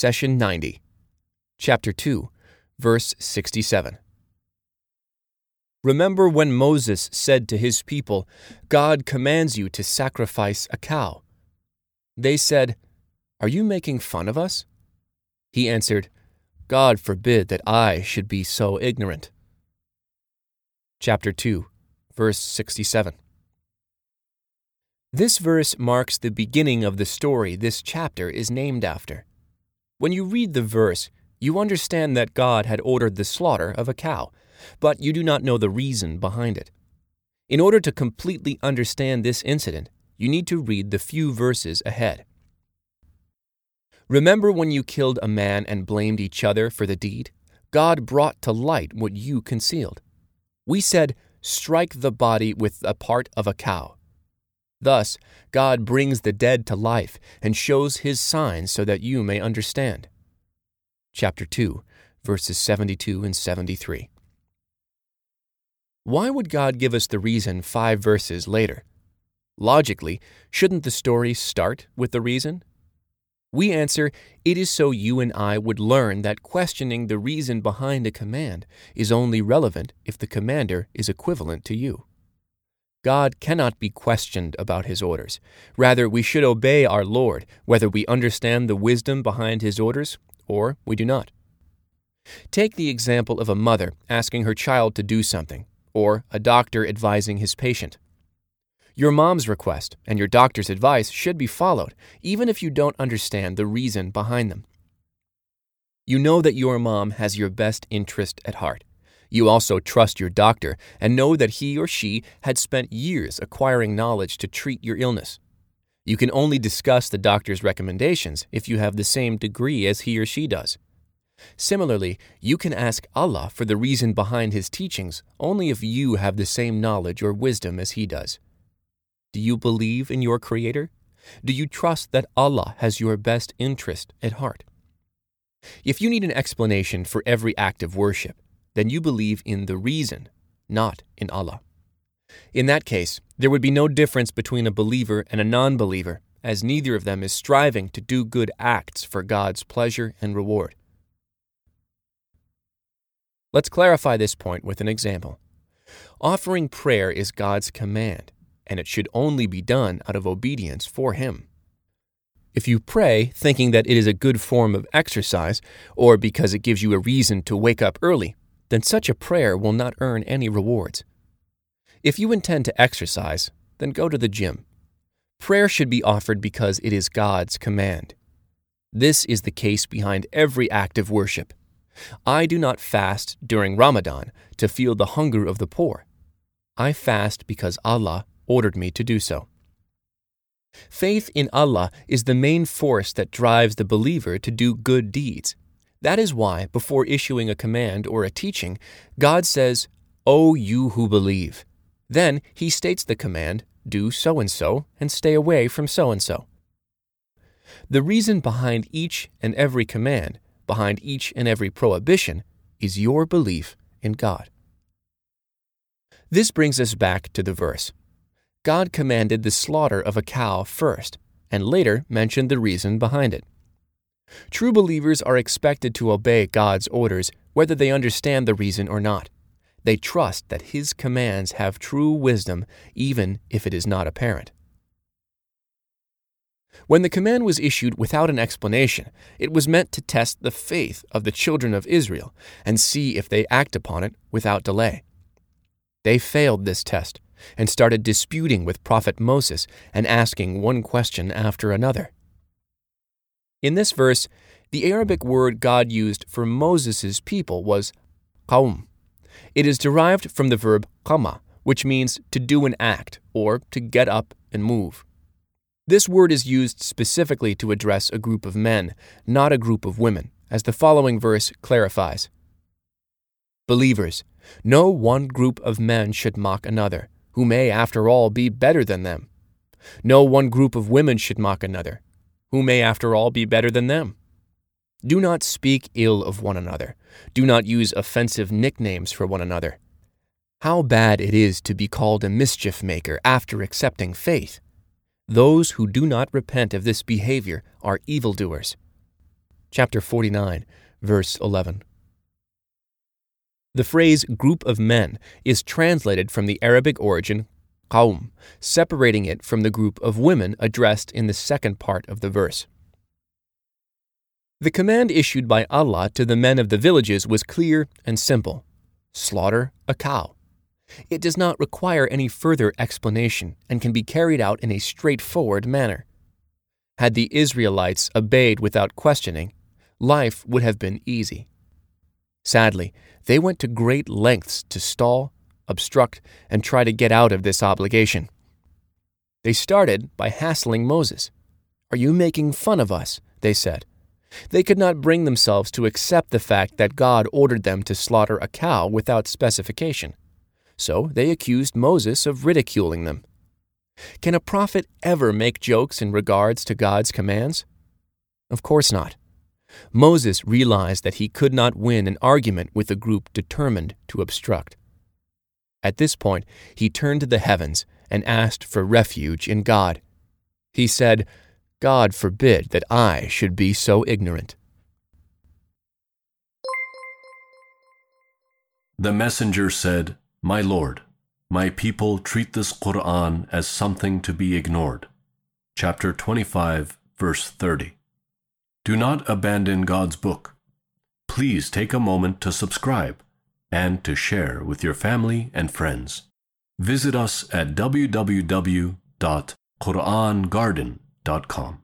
Session 90, Chapter 2, verse 67. Remember when Moses said to his people, God commands you to sacrifice a cow. They said, Are you making fun of us? He answered, God forbid that I should be so ignorant. Chapter 2, verse 67. This verse marks the beginning of the story this chapter is named after. When you read the verse, you understand that God had ordered the slaughter of a cow, but you do not know the reason behind it. In order to completely understand this incident, you need to read the few verses ahead. Remember when you killed a man and blamed each other for the deed? God brought to light what you concealed. We said, Strike the body with a part of a cow. Thus, God brings the dead to life and shows his signs so that you may understand. Chapter 2, verses 72 and 73. Why would God give us the reason five verses later? Logically, shouldn't the story start with the reason? We answer, it is so you and I would learn that questioning the reason behind a command is only relevant if the commander is equivalent to you. God cannot be questioned about his orders. Rather, we should obey our Lord, whether we understand the wisdom behind his orders or we do not. Take the example of a mother asking her child to do something, or a doctor advising his patient. Your mom's request and your doctor's advice should be followed, even if you don't understand the reason behind them. You know that your mom has your best interest at heart. You also trust your doctor and know that he or she had spent years acquiring knowledge to treat your illness. You can only discuss the doctor's recommendations if you have the same degree as he or she does. Similarly, you can ask Allah for the reason behind his teachings only if you have the same knowledge or wisdom as he does. Do you believe in your Creator? Do you trust that Allah has your best interest at heart? If you need an explanation for every act of worship, then you believe in the reason, not in Allah. In that case, there would be no difference between a believer and a non believer, as neither of them is striving to do good acts for God's pleasure and reward. Let's clarify this point with an example. Offering prayer is God's command, and it should only be done out of obedience for Him. If you pray thinking that it is a good form of exercise, or because it gives you a reason to wake up early, then such a prayer will not earn any rewards. If you intend to exercise, then go to the gym. Prayer should be offered because it is God's command. This is the case behind every act of worship. I do not fast during Ramadan to feel the hunger of the poor. I fast because Allah ordered me to do so. Faith in Allah is the main force that drives the believer to do good deeds. That is why, before issuing a command or a teaching, God says, O you who believe. Then he states the command, do so and so, and stay away from so and so. The reason behind each and every command, behind each and every prohibition, is your belief in God. This brings us back to the verse. God commanded the slaughter of a cow first, and later mentioned the reason behind it. True believers are expected to obey God's orders whether they understand the reason or not. They trust that His commands have true wisdom even if it is not apparent. When the command was issued without an explanation, it was meant to test the faith of the children of Israel and see if they act upon it without delay. They failed this test and started disputing with Prophet Moses and asking one question after another. In this verse, the Arabic word God used for Moses' people was qawm. It is derived from the verb qama, which means to do an act or to get up and move. This word is used specifically to address a group of men, not a group of women, as the following verse clarifies. Believers, no one group of men should mock another who may, after all, be better than them. No one group of women should mock another, who may, after all, be better than them. Do not speak ill of one another. Do not use offensive nicknames for one another. How bad it is to be called a mischief maker after accepting faith. Those who do not repent of this behavior are evildoers. chapter 49, verse 11. The phrase group of men is translated from the Arabic origin qawm, separating it from the group of women addressed in the second part of the verse. The command issued by Allah to the men of the villages was clear and simple slaughter a cow. It does not require any further explanation and can be carried out in a straightforward manner. Had the Israelites obeyed without questioning, life would have been easy. Sadly, they went to great lengths to stall, obstruct, and try to get out of this obligation. They started by hassling Moses. Are you making fun of us? They said. They could not bring themselves to accept the fact that God ordered them to slaughter a cow without specification. So they accused Moses of ridiculing them. Can a prophet ever make jokes in regards to God's commands? Of course not. Moses realized that he could not win an argument with a group determined to obstruct. At this point, he turned to the heavens and asked for refuge in God. He said, God forbid that I should be so ignorant. The messenger said, My Lord, my people treat this Quran as something to be ignored. Chapter 25, verse 30. Do not abandon God's book. Please take a moment to subscribe and to share with your family and friends. Visit us at www.qurangarden.com.